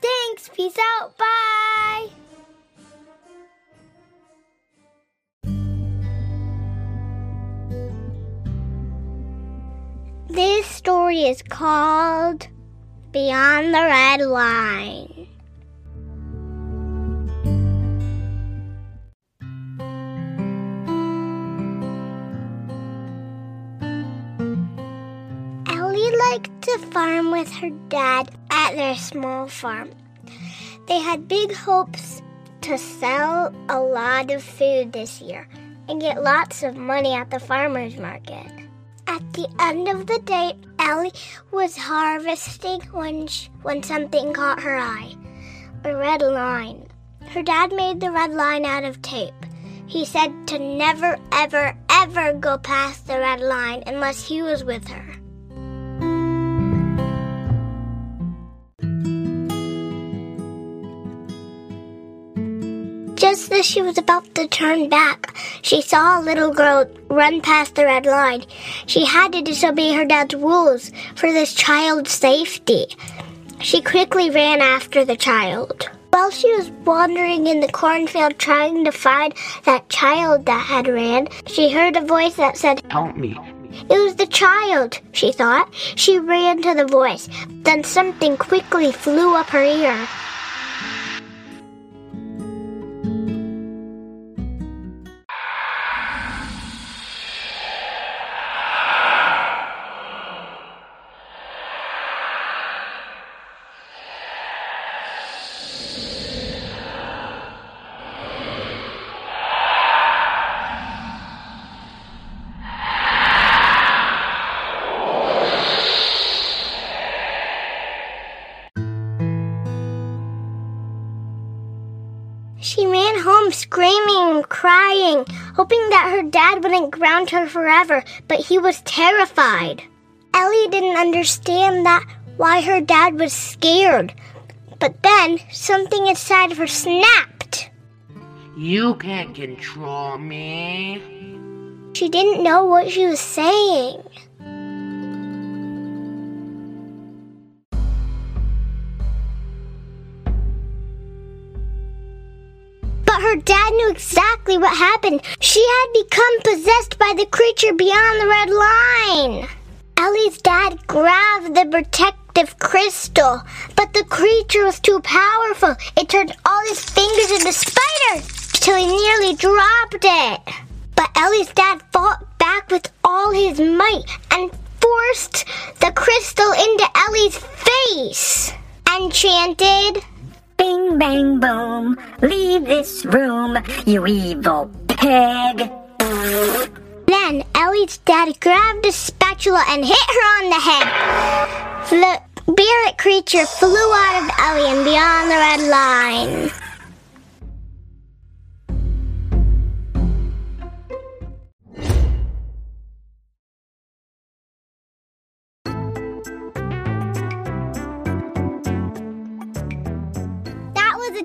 Thanks. Peace out. Bye. This story is called Beyond the Red Line. Liked to farm with her dad at their small farm. They had big hopes to sell a lot of food this year and get lots of money at the farmer's market. At the end of the day, Ellie was harvesting when, sh when something caught her eye a red line. Her dad made the red line out of tape. He said to never, ever, ever go past the red line unless he was with her. Just as she was about to turn back, she saw a little girl run past the red line. She had to disobey her dad's rules for this child's safety. She quickly ran after the child. While she was wandering in the cornfield trying to find that child that had ran, she heard a voice that said, Help me. It was the child, she thought. She ran to the voice. Then something quickly flew up her ear. She ran home screaming and crying, hoping that her dad wouldn't ground her forever, but he was terrified. Ellie didn't understand that why her dad was scared. But then something inside of her snapped. You can't control me. She didn't know what she was saying. But her dad knew exactly what happened. She had become possessed by the creature beyond the red line. Ellie's dad grabbed the protective crystal, but the creature was too powerful. It turned all his fingers into spiders till he nearly dropped it. But Ellie's dad fought back with all his might and forced the crystal into Ellie's face and chanted, Bang, boom. Leave this room, you evil pig. Then Ellie's dad grabbed a spatula and hit her on the head. The spirit creature flew out of Ellie and beyond the red line.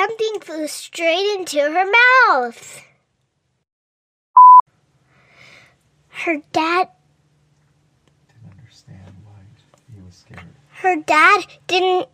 Something flew straight into her mouth. Her dad didn't understand why he was scared. her dad didn't